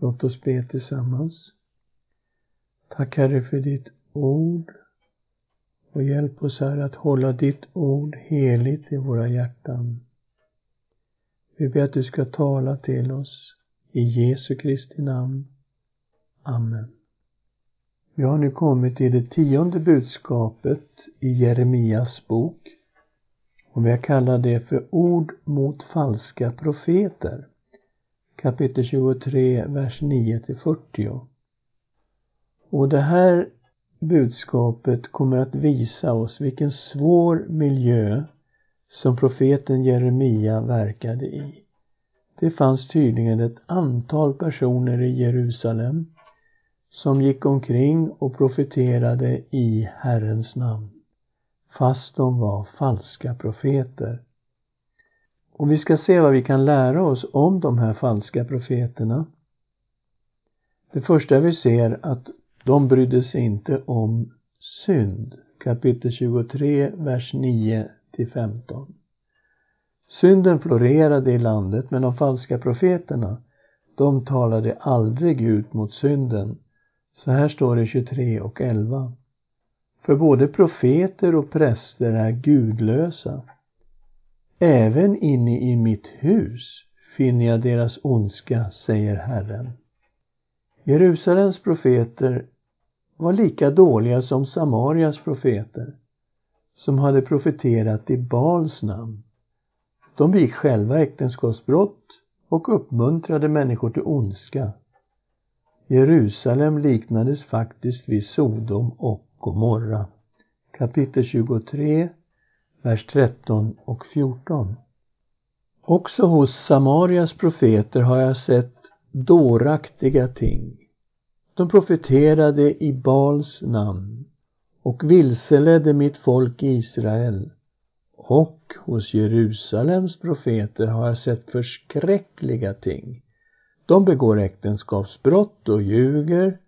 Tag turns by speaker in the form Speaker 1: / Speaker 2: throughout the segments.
Speaker 1: Låt oss be tillsammans. Tack Herre för ditt ord och hjälp oss Herre att hålla ditt ord heligt i våra hjärtan. Vi ber att du ska tala till oss i Jesu Kristi namn. Amen. Vi har nu kommit till det tionde budskapet i Jeremias bok och vi har kallat det för ord mot falska profeter. Kapitel 23, vers 9 till 40. Och det här budskapet kommer att visa oss vilken svår miljö som profeten Jeremia verkade i. Det fanns tydligen ett antal personer i Jerusalem som gick omkring och profeterade i Herrens namn, fast de var falska profeter. Och vi ska se vad vi kan lära oss om de här falska profeterna. Det första vi ser att de brydde sig inte om synd. Kapitel 23, vers 9 till 15. Synden florerade i landet men de falska profeterna, de talade aldrig ut mot synden. Så här står det 23 och 11. För både profeter och präster är gudlösa. Även inne i mitt hus finner jag deras ondska, säger Herren. Jerusalems profeter var lika dåliga som Samarias profeter, som hade profeterat i Baals namn. De begick själva äktenskapsbrott och uppmuntrade människor till ondska. Jerusalem liknades faktiskt vid Sodom och Gomorra. Kapitel 23, vers 13 och 14. Också hos Samarias profeter har jag sett dåraktiga ting. De profeterade i Bals namn och vilseledde mitt folk Israel. Och hos Jerusalems profeter har jag sett förskräckliga ting. De begår äktenskapsbrott och ljuger.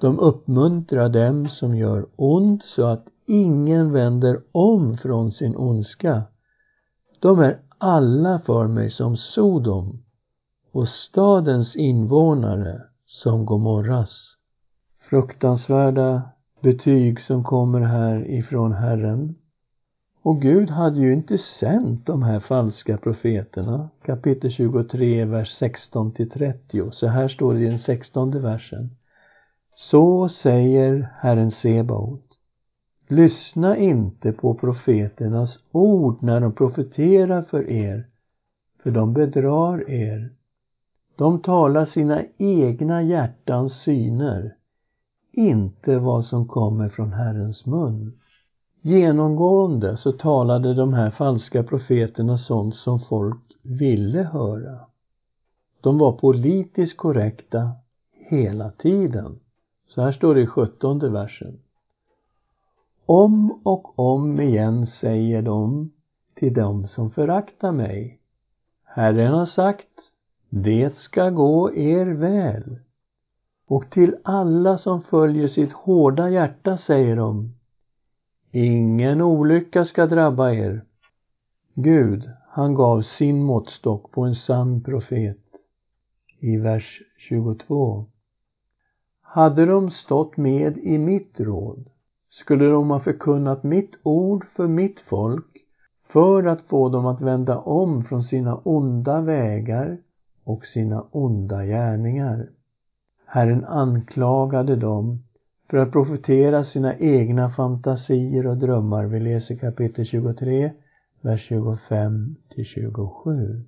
Speaker 1: De uppmuntrar dem som gör ont så att ingen vänder om från sin ondska. De är alla för mig som Sodom och stadens invånare som Gomorras. Fruktansvärda betyg som kommer här ifrån Herren. Och Gud hade ju inte sänt de här falska profeterna. Kapitel 23, vers 16 till 30. Så här står det i den sextonde versen. Så säger Herren Sebaot. Lyssna inte på profeternas ord när de profeterar för er, för de bedrar er. De talar sina egna hjärtans syner, inte vad som kommer från Herrens mun. Genomgående så talade de här falska profeterna sånt som folk ville höra. De var politiskt korrekta hela tiden. Så här står det i sjuttonde versen. Om och om igen säger de till dem som föraktar mig. Herren har sagt, det ska gå er väl. Och till alla som följer sitt hårda hjärta säger de, ingen olycka ska drabba er. Gud, han gav sin måttstock på en sann profet. I vers 22. Hade de stått med i mitt råd skulle de ha förkunnat mitt ord för mitt folk för att få dem att vända om från sina onda vägar och sina onda gärningar. Herren anklagade dem för att profetera sina egna fantasier och drömmar. Vi läser kapitel 23, vers 25 till 27.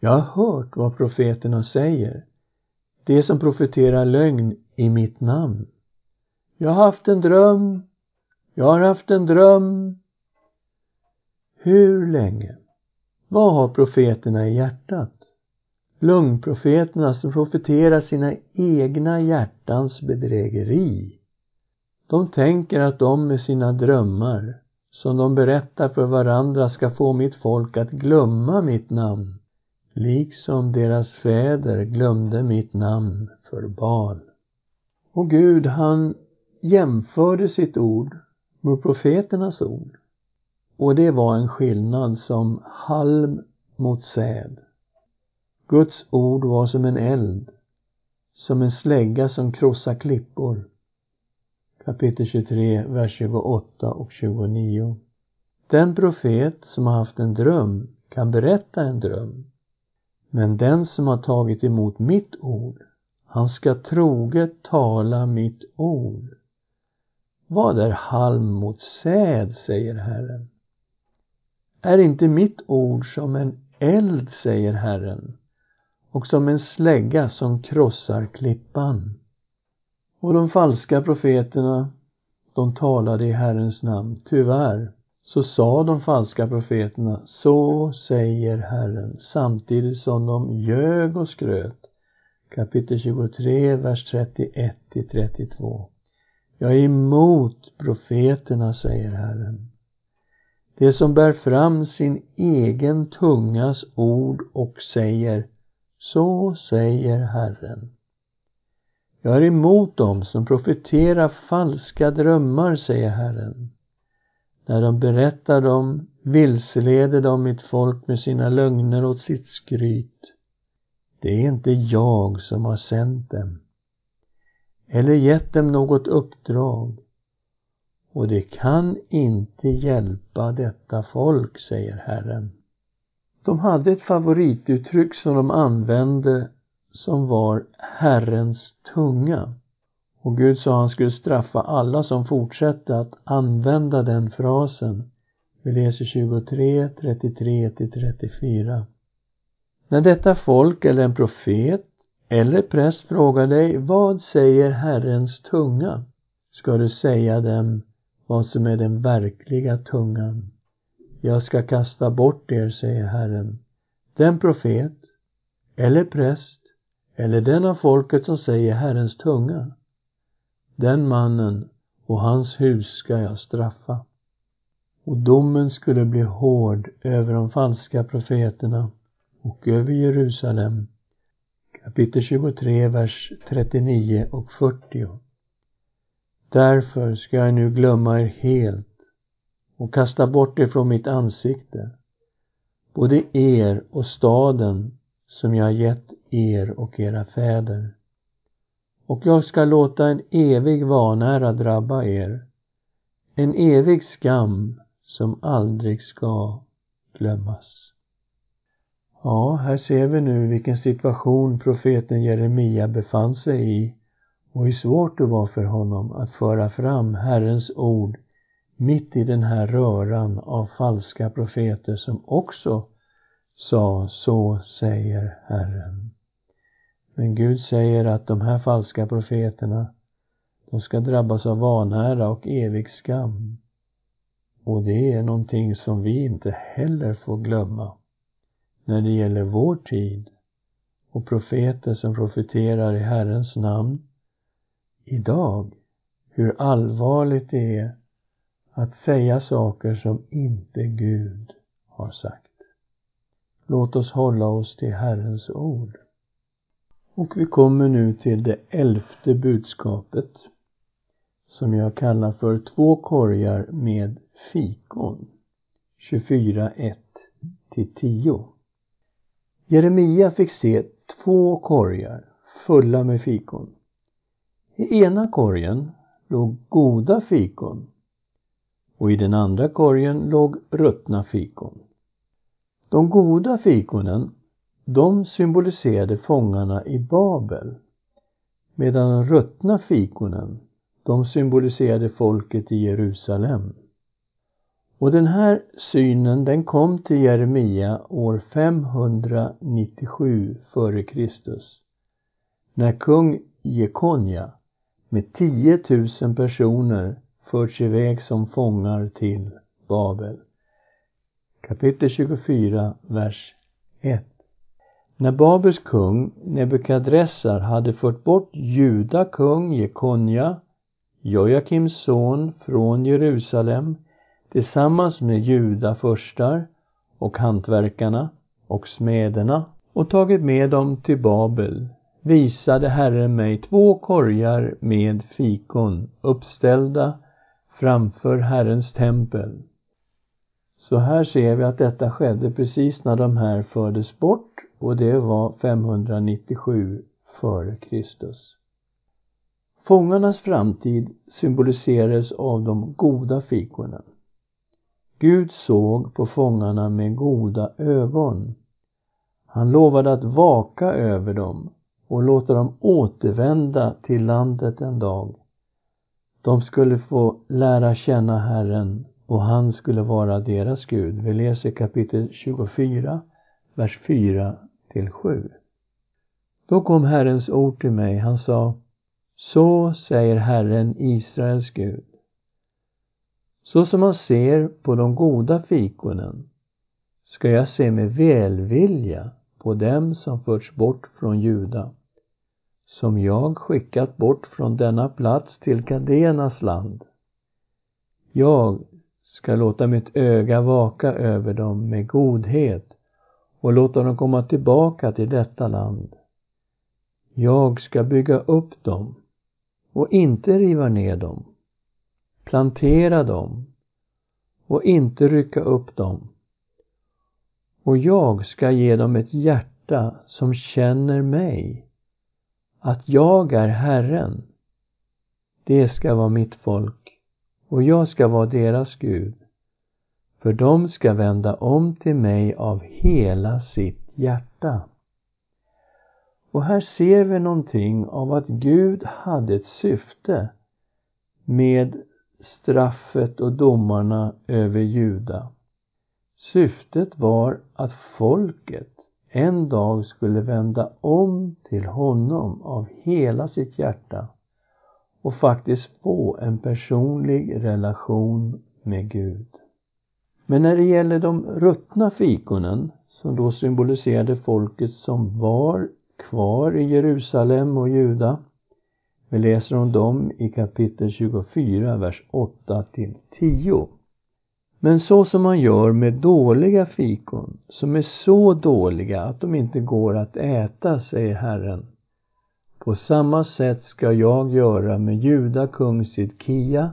Speaker 1: Jag har hört vad profeterna säger, de som profeterar lögn i mitt namn. Jag har haft en dröm. Jag har haft en dröm. Hur länge? Vad har profeterna i hjärtat? Lögnprofeterna som profeterar sina egna hjärtans bedrägeri. De tänker att de med sina drömmar som de berättar för varandra ska få mitt folk att glömma mitt namn, liksom deras fäder glömde mitt namn för Baal. Och Gud, han jämförde sitt ord med profeternas ord. Och det var en skillnad som halm mot säd. Guds ord var som en eld som en slägga som krossar klippor. Kapitel 23, vers 28 och 29. Den profet som har haft en dröm kan berätta en dröm. Men den som har tagit emot mitt ord, han ska troget tala mitt ord. Vad är halm mot säd, säger Herren. Är inte mitt ord som en eld, säger Herren, och som en slägga som krossar klippan. Och de falska profeterna, de talade i Herrens namn. Tyvärr så sa de falska profeterna, så säger Herren, samtidigt som de ljög och skröt. Kapitel 23, vers 31 till 32. Jag är emot profeterna, säger Herren. Det som bär fram sin egen tungas ord och säger Så säger Herren. Jag är emot dem som profeterar falska drömmar, säger Herren. När de berättar dem vilseleder de mitt folk med sina lögner och sitt skryt. Det är inte jag som har sänt dem eller gett dem något uppdrag och det kan inte hjälpa detta folk, säger Herren. De hade ett favorituttryck som de använde som var Herrens tunga. Och Gud sa han skulle straffa alla som fortsatte att använda den frasen. Vi läser 23, 33 34. När detta folk eller en profet eller präst frågar dig, vad säger Herrens tunga? Ska du säga dem vad som är den verkliga tungan. Jag ska kasta bort er, säger Herren. Den profet, eller präst, eller den av folket som säger Herrens tunga. Den mannen och hans hus ska jag straffa. Och domen skulle bli hård över de falska profeterna och över Jerusalem. Kapitel 23, vers 39 och 40. Därför ska jag nu glömma er helt och kasta bort er från mitt ansikte, både er och staden som jag gett er och era fäder. Och jag ska låta en evig vanära drabba er, en evig skam som aldrig ska glömmas. Ja, här ser vi nu vilken situation profeten Jeremia befann sig i och hur svårt det var för honom att föra fram Herrens ord mitt i den här röran av falska profeter som också sa så säger Herren. Men Gud säger att de här falska profeterna de ska drabbas av vanära och evig skam. Och det är någonting som vi inte heller får glömma när det gäller vår tid och profeter som profeterar i Herrens namn idag hur allvarligt det är att säga saker som inte Gud har sagt. Låt oss hålla oss till Herrens ord. Och vi kommer nu till det elfte budskapet som jag kallar för två korgar med fikon. 24.1 till 10. Jeremia fick se två korgar fulla med fikon. I ena korgen låg goda fikon och i den andra korgen låg ruttna fikon. De goda fikonen, de symboliserade fångarna i Babel medan de ruttna fikonen, de symboliserade folket i Jerusalem. Och den här synen den kom till Jeremia år 597 f.Kr. när kung Jekonja med 10 000 personer förts iväg som fångar till Babel. Kapitel 24, vers 1. När Babels kung Nebukadressar hade fört bort Juda kung Jekonja, Jojakims son, från Jerusalem tillsammans med judaförstar och hantverkarna och smederna och tagit med dem till Babel visade Herren mig två korgar med fikon uppställda framför Herrens tempel. Så här ser vi att detta skedde precis när de här fördes bort och det var 597 före Kristus. Fångarnas framtid symboliserades av de goda fikonen. Gud såg på fångarna med goda ögon. Han lovade att vaka över dem och låta dem återvända till landet en dag. De skulle få lära känna Herren och han skulle vara deras Gud. Vi läser kapitel 24, vers 4 till 7. Då kom Herrens ord till mig. Han sa Så säger Herren, Israels Gud. Så som man ser på de goda fikonen ska jag se med välvilja på dem som förts bort från Juda, som jag skickat bort från denna plats till Kadenas land. Jag ska låta mitt öga vaka över dem med godhet och låta dem komma tillbaka till detta land. Jag ska bygga upp dem och inte riva ner dem, plantera dem och inte rycka upp dem. Och jag ska ge dem ett hjärta som känner mig, att jag är Herren. Det ska vara mitt folk och jag ska vara deras Gud. För de ska vända om till mig av hela sitt hjärta. Och här ser vi någonting av att Gud hade ett syfte med straffet och domarna över Juda. Syftet var att folket en dag skulle vända om till honom av hela sitt hjärta och faktiskt få en personlig relation med Gud. Men när det gäller de ruttna fikonen, som då symboliserade folket som var kvar i Jerusalem och Juda, vi läser om dem i kapitel 24, vers 8 till 10. Men så som man gör med dåliga fikon, som är så dåliga att de inte går att äta, säger Herren, på samma sätt ska jag göra med Juda kung Sidkia,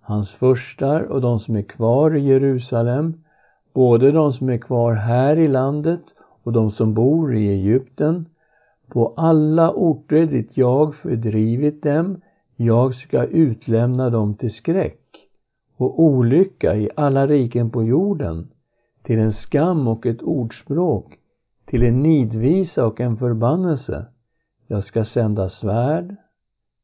Speaker 1: hans förstar och de som är kvar i Jerusalem, både de som är kvar här i landet och de som bor i Egypten, på alla orter dit jag fördrivit dem, jag ska utlämna dem till skräck och olycka i alla riken på jorden, till en skam och ett ordspråk, till en nidvisa och en förbannelse jag ska sända svärd,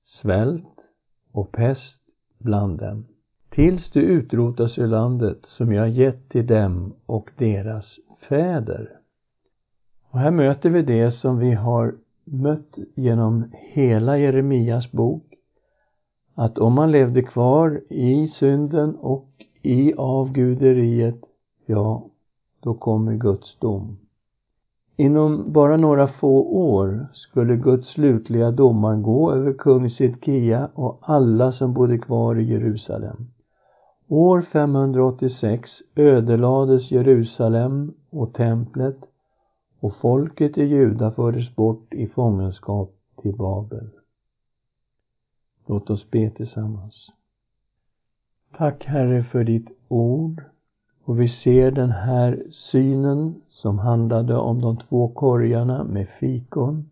Speaker 1: svält och pest bland dem, tills du utrotas ur landet som jag gett till dem och deras fäder. Och här möter vi det som vi har mött genom hela Jeremias bok, att om man levde kvar i synden och i avguderiet, ja, då kommer Guds dom. Inom bara några få år skulle Guds slutliga domar gå över kung Sidkia och alla som bodde kvar i Jerusalem. År 586 ödelades Jerusalem och templet och folket i Juda fördes bort i fångenskap till Babel. Låt oss be tillsammans. Tack Herre för ditt ord och vi ser den här synen som handlade om de två korgarna med fikon.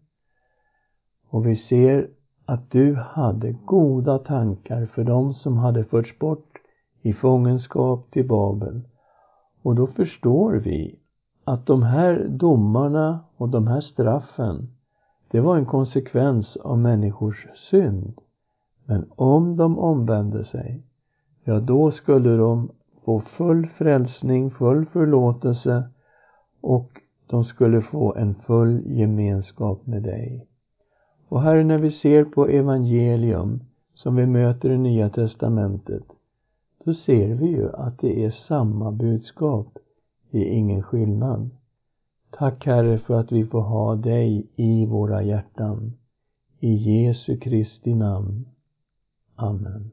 Speaker 1: Och vi ser att du hade goda tankar för dem som hade förts bort i fångenskap till Babel. Och då förstår vi att de här domarna och de här straffen, det var en konsekvens av människors synd. Men om de omvände sig, ja då skulle de få full frälsning, full förlåtelse och de skulle få en full gemenskap med dig. Och Herre, när vi ser på evangelium som vi möter i Nya Testamentet, då ser vi ju att det är samma budskap. Det är ingen skillnad. Tack Herre för att vi får ha dig i våra hjärtan. I Jesu Kristi namn. Amen.